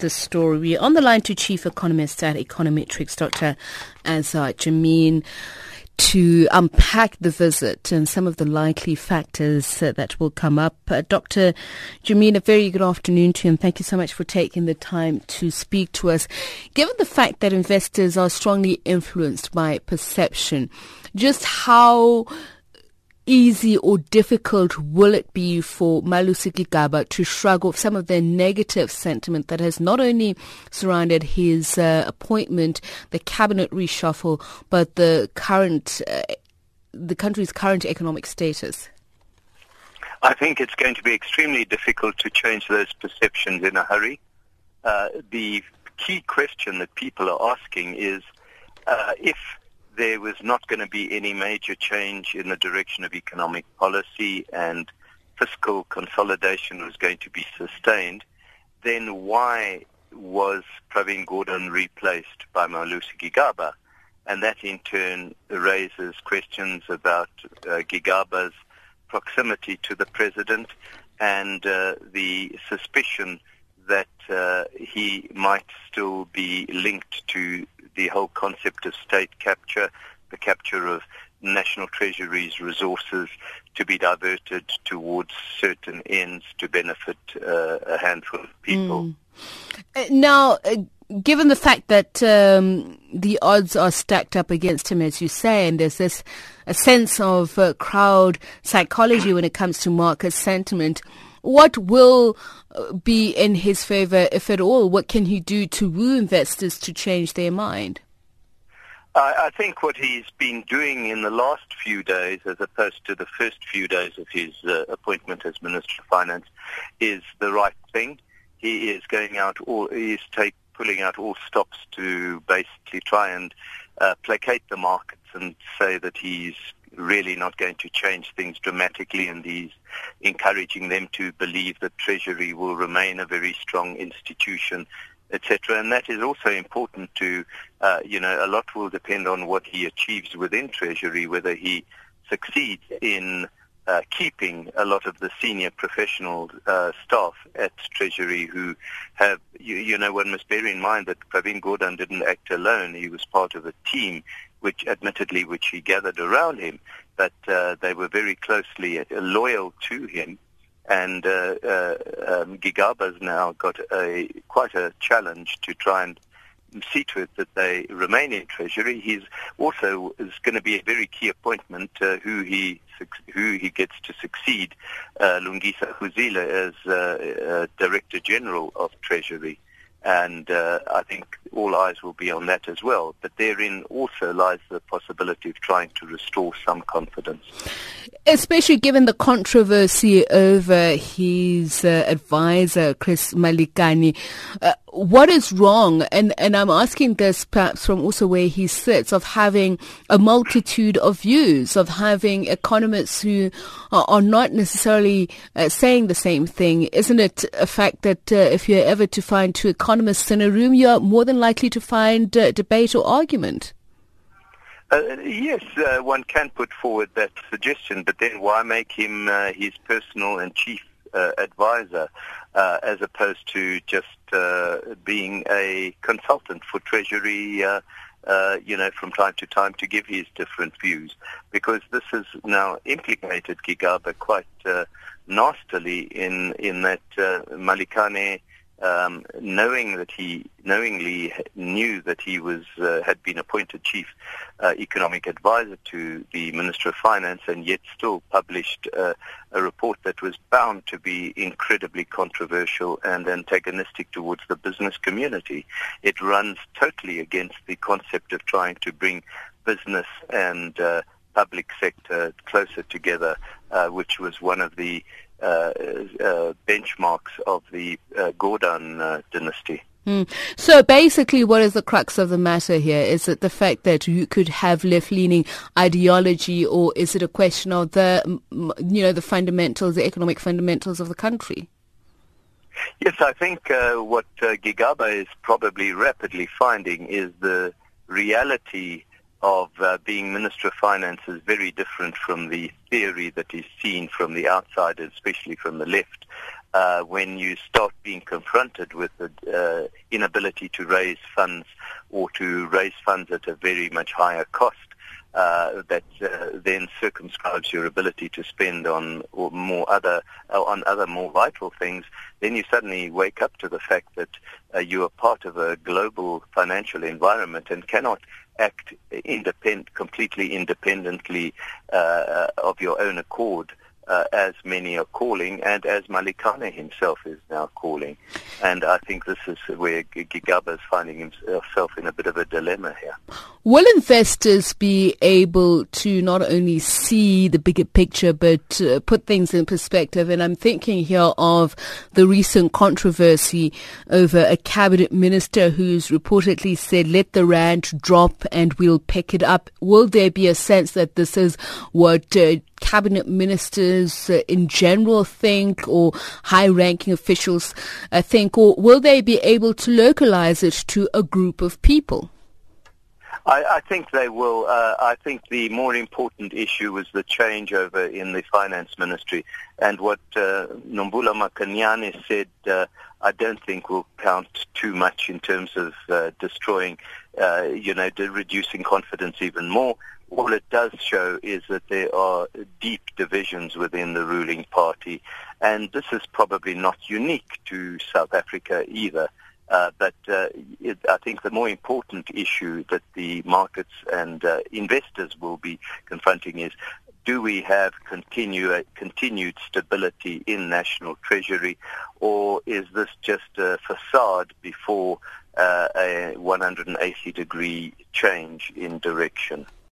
this story. We're on the line to Chief Economist at Econometrix, Dr. Azar Jammine to unpack the visit and some of the likely factors uh, that will come up. Uh, Dr. Jammine, a very good afternoon to you and thank you so much for taking the time to speak to us. Given the fact that investors are strongly influenced by perception, just how easy or difficult will it be for Malusi Gigaba to shrug off some of the negative sentiment that has not only surrounded his uh, appointment, the cabinet reshuffle, but the current, uh, the country's current economic status? I think it's going to be extremely difficult to change those perceptions in a hurry. Uh, the key question that people are asking is uh, if there was not going to be any major change in the direction of economic policy and fiscal consolidation was going to be sustained, then why was Pravin Gordhan replaced by Malusi Gigaba? And that in turn raises questions about uh, Gigaba's proximity to the president and uh, the suspicion that uh, he might still be linked to the whole concept of state capture, the capture of national treasuries resources to be diverted towards certain ends to benefit uh, a handful of people. Mm. Uh, now, uh, given the fact that um, the odds are stacked up against him, as you say, and there's this a sense of uh, crowd psychology when it comes to market sentiment, what will uh, be in his favor, if at all? What can he do to woo investors to change their mind? I, I think what he's been doing in the last few days, as opposed to the first few days of his uh, appointment as Minister of Finance, is the right thing. He is going out all, he is take, pulling out all stops to basically try and uh, placate the markets and say that he's really not going to change things dramatically and he's encouraging them to believe that Treasury will remain a very strong institution, etc. And that is also important to, uh, you know, a lot will depend on what he achieves within Treasury, whether he succeeds in uh, keeping a lot of the senior professional uh, staff at Treasury who have, you, you, know, one must bear in mind that Pravin Gordhan didn't act alone. He was part of a team which admittedly which he gathered around him, but uh, they were very closely uh, loyal to him. And uh, uh, um, Gigaba's now got a quite a challenge to try and see to it that they remain in Treasury. He's also is going to be a very key appointment uh, who he who he gets to succeed uh, Lungisa Fuzile as uh, uh, Director General of Treasury and uh, I think all eyes will be on that as well. But therein also lies the possibility of trying to restore some confidence. Especially given the controversy over his uh, advisor, Chris Malikane, Uh, what is wrong? And, and I'm asking this perhaps from also where he sits of having a multitude of views, of having economists who are, not necessarily uh, saying the same thing. Isn't it a fact that uh, if you're ever to find two economists in a room, you're more than likely to find uh, debate or argument? Uh, yes, uh, one can put forward that suggestion, but then why make him uh, his personal and chief uh, advisor uh, as opposed to just uh, being a consultant for Treasury, uh, uh, you know, from time to time to give his different views. Because this has now implicated Gigaba quite uh, nastily in, in that Malikane um, knowing that he knowingly knew that he was uh, had been appointed chief uh, economic advisor to the Minister of Finance, and yet still published uh, a report that was bound to be incredibly controversial and antagonistic towards the business community. It runs totally against the concept of trying to bring business and uh, public sector closer together, uh, which was one of the uh, uh, benchmarks of the uh, Gordhan dynasty. Mm. So basically, what is the crux of the matter here? Is it the fact that you could have left-leaning ideology, or is it a question of the, you know, the fundamentals, the economic fundamentals of the country? Yes, I think uh, what uh, Gigaba is probably rapidly finding is the reality of uh, being Minister of Finance is very different from the theory that is seen from the outside, especially from the left. uh, when you start being confronted with the uh, inability to raise funds or to raise funds at a very much higher cost, uh, that uh, then circumscribes your ability to spend on more other uh, on other more vital things, then you suddenly wake up to the fact that uh, you are part of a global financial environment and cannot act independent, completely independently uh, of your own accord uh, as many are calling, and as Malikane himself is now calling. And I think this is where Gigaba is finding himself in a bit of a dilemma here. Will investors be able to not only see the bigger picture, but uh, put things in perspective? And I'm thinking here of the recent controversy over a cabinet minister who's reportedly said, let the rand drop and we'll pick it up. Will there be a sense that this is what uh, cabinet ministers uh, in general think or high-ranking officials uh, think, or will they be able to localize it to a group of people? I, I think they will. Uh, I think the more important issue was the changeover in the finance ministry, and what uh, Nomvula Mokonyane said. Uh, I don't think will count too much in terms of uh, destroying, you know, reducing confidence even more all it does show is that there are deep divisions within the ruling party, and this is probably not unique to South Africa either. Uh, but uh, it, I think the more important issue that the markets and uh, investors will be confronting is do we have continue, continued stability in national treasury, or is this just a facade before uh, a 180 degree change in direction?